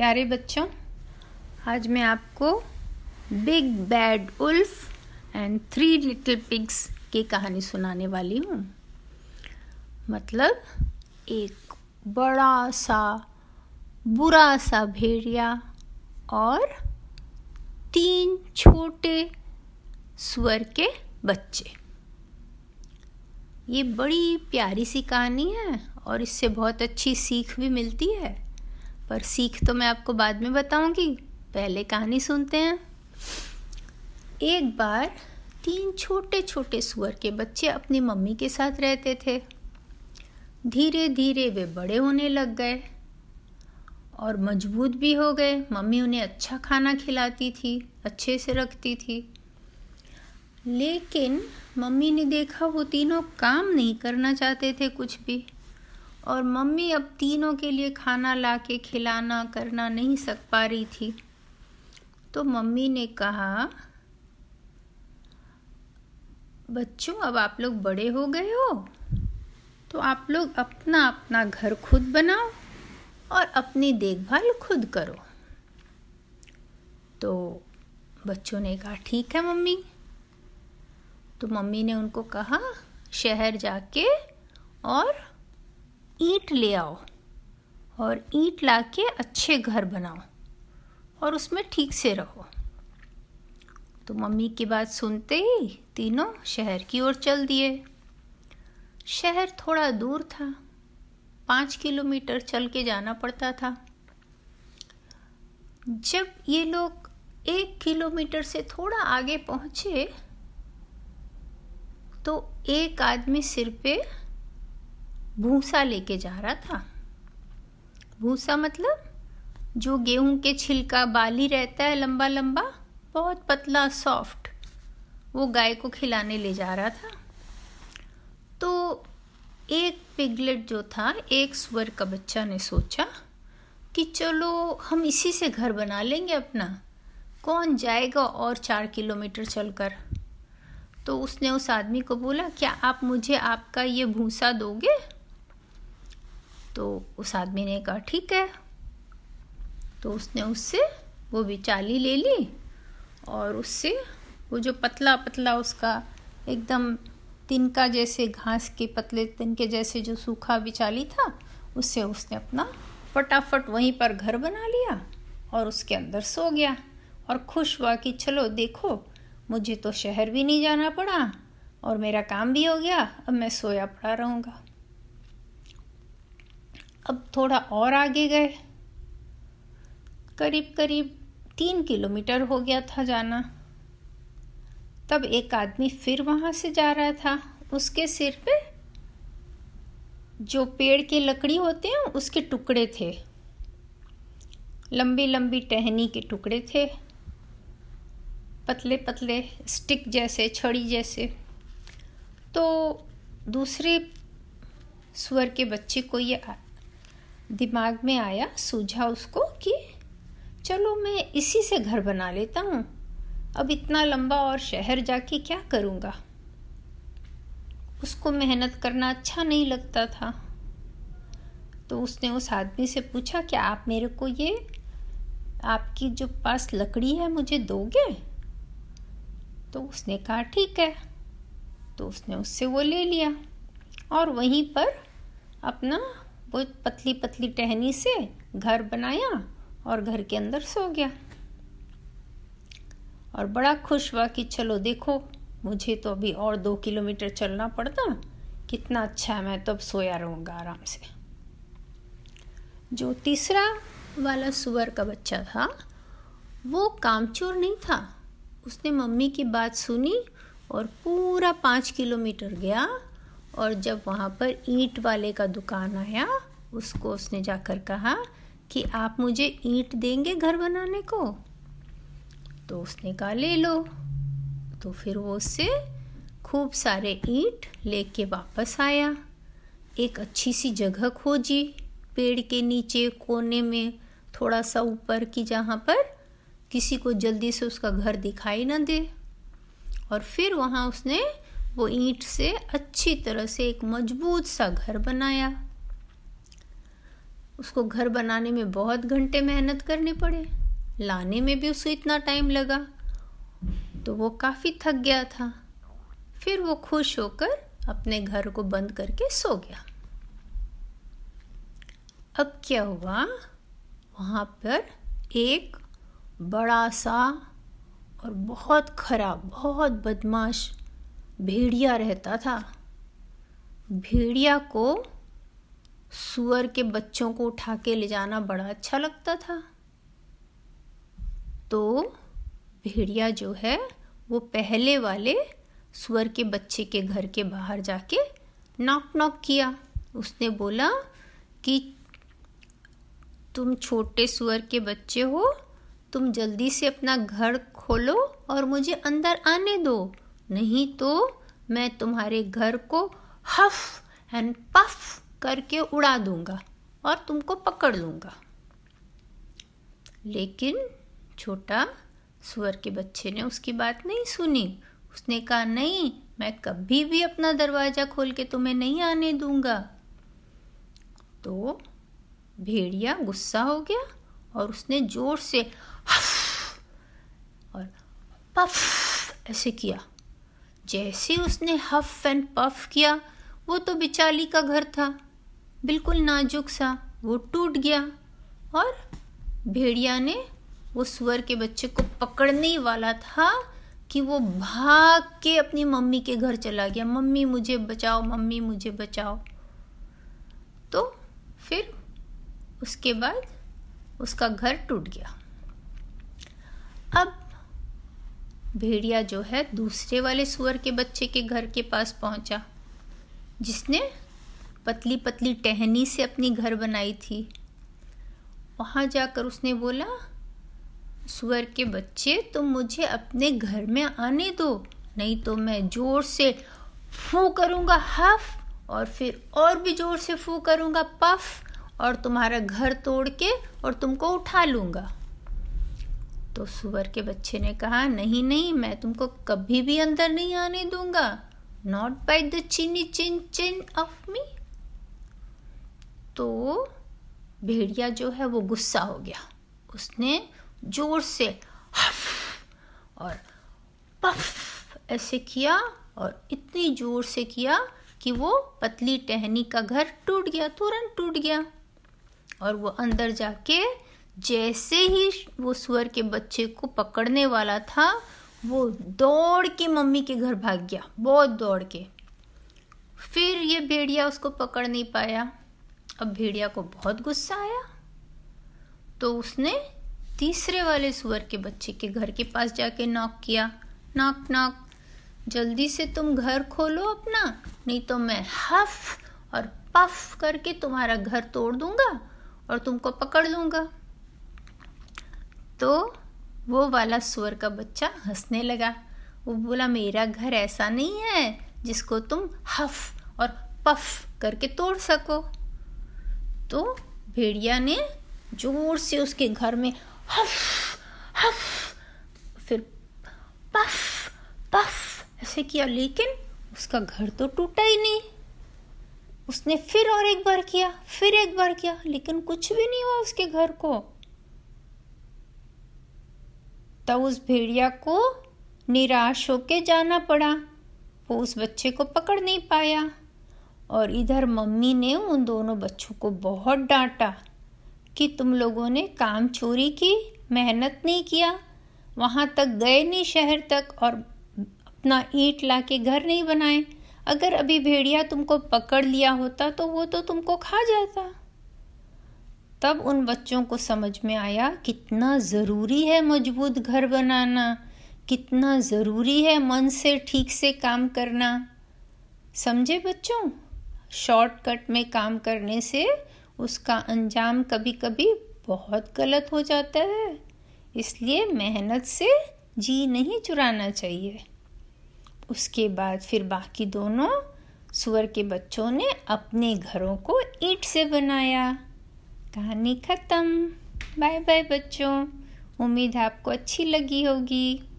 प्यारे बच्चों, आज मैं आपको big bad wolf and three little pigs की कहानी सुनाने वाली हूँ। मतलब एक बड़ा सा, बुरा सा भेड़िया और तीन छोटे सुअर के बच्चे। ये बड़ी प्यारी सी कहानी है और इससे बहुत अच्छी सीख भी मिलती है। पर सीख तो मैं आपको बाद में बताऊँगी। पहले कहानी सुनते हैं। एक बार तीन छोटे छोटे सुअर के बच्चे अपनी मम्मी के साथ रहते थे। धीरे धीरे वे बड़े होने लग गए और मज़बूत भी हो गए। मम्मी उन्हें अच्छा खाना खिलाती थी, अच्छे से रखती थी। लेकिन मम्मी ने देखा वो तीनों काम नहीं करना चाहते थे कुछ भी। और मम्मी अब तीनों के लिए खाना ला के खिलाना करना नहीं सक पा रही थी। तो मम्मी ने कहा, बच्चों, अब आप लोग बड़े हो गए हो तो आप लोग अपना अपना घर खुद बनाओ और अपनी देखभाल खुद करो। तो बच्चों ने कहा, ठीक है मम्मी। तो मम्मी ने उनको कहा, शहर जाके और ईंट ले आओ और ईंट ला के अच्छे घर बनाओ और उसमें ठीक से रहो। तो मम्मी की बात सुनते ही तीनों शहर की ओर चल दिए। शहर थोड़ा दूर था। पाँच किलोमीटर चल के जाना पड़ता था। जब ये लोग एक किलोमीटर से थोड़ा आगे पहुँचे तो एक आदमी सिर पे भूसा लेके जा रहा था। भूसा मतलब जो गेहूँ के छिलका बाली रहता है लंबा लंबा बहुत पतला सॉफ्ट वो गाय को खिलाने ले जा रहा था। तो एक पिगलेट जो था, एक स्वर का बच्चा ने सोचा कि चलो हम इसी से घर बना लेंगे अपना। कौन जाएगा और चार किलोमीटर चलकर? तो उसने उस आदमी को बोला, क्या आप मुझे आपका ये भूसा दोगे? तो उस आदमी ने कहा, ठीक है। तो उसने उससे वो बिचाली ले ली और उससे वो जो पतला पतला उसका एकदम तिनका जैसे घास के पतले तिनके जैसे जो सूखा बिचाली था, उससे उसने अपना फटाफट वहीं पर घर बना लिया और उसके अंदर सो गया और खुश हुआ कि, चलो देखो, मुझे तो शहर भी नहीं जाना पड़ा और मेरा काम भी हो गया, अब मैं सोया पड़ा रहूँगा। अब थोड़ा और आगे गए। करीब करीब तीन किलोमीटर हो गया था जाना। तब एक आदमी फिर वहाँ से जा रहा था। उसके सिर पे जो पेड़ के लकड़ी होते हैं, उसके टुकड़े थे। लंबी लंबी टहनी के टुकड़े थे। पतले पतले स्टिक जैसे, छड़ी जैसे। तो दूसरे स्वर के बच्चे को ये दिमाग में आया, सूझा उसको कि, चलो मैं इसी से घर बना लेता हूँ। अब इतना लंबा और शहर जाके क्या करूँगा? उसको मेहनत करना अच्छा नहीं लगता था। तो उसने उस आदमी से पूछा कि आप मेरे को ये, आपकी जो पास लकड़ी है, मुझे दोगे? तो उसने कहा, ठीक है। तो उसने उससे वो ले लिया और वहीं पर अपना वो पतली पतली टहनी से घर बनाया और घर के अंदर सो गया। और बड़ा खुश हुआ कि चलो देखो, मुझे तो अभी और दो किलोमीटर चलना पड़ता। कितना अच्छा है, मैं तो अब सोया रहूँगा आराम से। जो तीसरा वाला सुअर का बच्चा था, वो कामचोर नहीं था। उसने मम्मी की बात सुनी और पूरा पाँच किलोमीटर गया और जब वहाँ पर ईंट वाले का दुकान आया उसको उसने जाकर कहा कि आप मुझे ईंट देंगे घर बनाने को। तो उसने कहा, ले लो। तो फिर वो उससे खूब सारे ईंट लेके वापस आया। एक अच्छी सी जगह खोजी, पेड़ के नीचे कोने में थोड़ा सा ऊपर की जहाँ पर किसी को जल्दी से उसका घर दिखाई ना दे। और फिर वहाँ उसने वो ईंट से अच्छी तरह से एक मज़बूत सा घर बनाया। उसको घर बनाने में बहुत घंटे मेहनत करने पड़े। लाने में भी उसे इतना टाइम लगा। तो वो काफ़ी थक गया था। फिर वो खुश होकर अपने घर को बंद करके सो गया। अब क्या हुआ? वहाँ पर एक बड़ा सा और बहुत खराब, बहुत बदमाश भेड़िया रहता था। भेड़िया को सुअर के बच्चों को उठा के ले जाना बड़ा अच्छा लगता था। तो भेड़िया जो है, वो पहले वाले सुअर के बच्चे के घर के बाहर जाके नॉक नॉक किया। उसने बोला कि, तुम छोटे सुअर के बच्चे हो, तुम जल्दी से अपना घर खोलो और मुझे अंदर आने दो। नहीं तो मैं तुम्हारे घर को हफ एंड पफ करके उड़ा दूँगा और तुमको पकड़ लूँगा। लेकिन छोटा, सुअर के बच्चे ने उसकी बात नहीं सुनी। उसने कहा, नहीं, मैं कभी भी अपना दरवाज़ा खोल के तुम्हें नहीं आने दूँगा। तो भेड़िया गुस्सा हो गया और उसने ज़ोर से और पफ ऐसे किया। जैसे उसने हफ एंड पफ किया, वो तो बिचाली का घर था। बिल्कुल नाजुक सा। वो टूट गया और भेड़िया ने वो सुअर के बच्चे को पकड़ने वाला था कि वो भाग के अपनी मम्मी के घर चला गया। मम्मी, मुझे बचाओ, मम्मी, मुझे बचाओ। तो फिर उसके बाद उसका घर टूट गया। अब भेड़िया जो है दूसरे वाले सुअर के बच्चे के घर के पास पहुँचा, जिसने पतली पतली टहनी से अपनी घर बनाई थी। वहाँ जाकर उसने बोला, सुअर के बच्चे, तुम मुझे अपने घर में आने दो, नहीं तो मैं ज़ोर से फू करूँगा हफ और फिर और भी ज़ोर से फू करूँगा पफ और तुम्हारा घर तोड़ के और तुमको उठा लूँगा। तो सुअर के बच्चे ने कहा, नहीं नहीं, मैं तुमको कभी भी अंदर नहीं आने दूँगा। नॉट बाई द चिनी चिन चिन ऑफ़ मी तो भेड़िया जो है वो गुस्सा हो गया। उसने ज़ोर से और पफ ऐसे किया और इतनी ज़ोर से किया कि वो पतली टहनी का घर टूट गया, तुरंत टूट गया। और वो अंदर जाके जैसे ही वो सुअर के बच्चे को पकड़ने वाला था, वो दौड़ के मम्मी के घर भाग गया, बहुत दौड़ के। फिर ये भेड़िया उसको पकड़ नहीं पाया। अब भेड़िया को बहुत गुस्सा आया। तो उसने तीसरे वाले सुअर के बच्चे के घर के पास जाके नॉक किया। नॉक नॉक जल्दी से तुम घर खोलो अपना, नहीं तो मैं हफ और पफ करके तुम्हारा घर तोड़ दूँगा और तुमको पकड़ लूँगा। तो वो वाला सुअर का बच्चा हंसने लगा। वो बोला, मेरा घर ऐसा नहीं है जिसको तुम हफ और पफ करके तोड़ सको। तो भेड़िया ने ज़ोर से उसके घर में हफ हफ, फिर पफ पफ ऐसे किया, लेकिन उसका घर तो टूटा ही नहीं। उसने फिर और एक बार किया, फिर एक बार किया, लेकिन कुछ भी नहीं हुआ उसके घर को। तब उस भेड़िया को निराश होके जाना पड़ा। वो उस बच्चे को पकड़ नहीं पाया। और इधर मम्मी ने उन दोनों बच्चों को बहुत डांटा कि तुम लोगों ने काम चोरी की, मेहनत नहीं किया, वहाँ तक गए नहीं शहर तक और अपना ईंट ला के घर नहीं बनाए। अगर अभी भेड़िया तुमको पकड़ लिया होता तो वो तो तुमको खा जाता। तब उन बच्चों को समझ में आया कितना ज़रूरी है मज़बूत घर बनाना, कितना ज़रूरी है मन से ठीक से काम करना। समझे बच्चों? शॉर्टकट में काम करने से उसका अंजाम कभी कभी बहुत गलत हो जाता है। इसलिए मेहनत से जी नहीं चुराना चाहिए। उसके बाद फिर बाकी दोनों सुअर के बच्चों ने अपने घरों को ईंट से बनाया। कहानी ख़त्म। बाय बाय बच्चों। उम्मीद आपको अच्छी लगी होगी।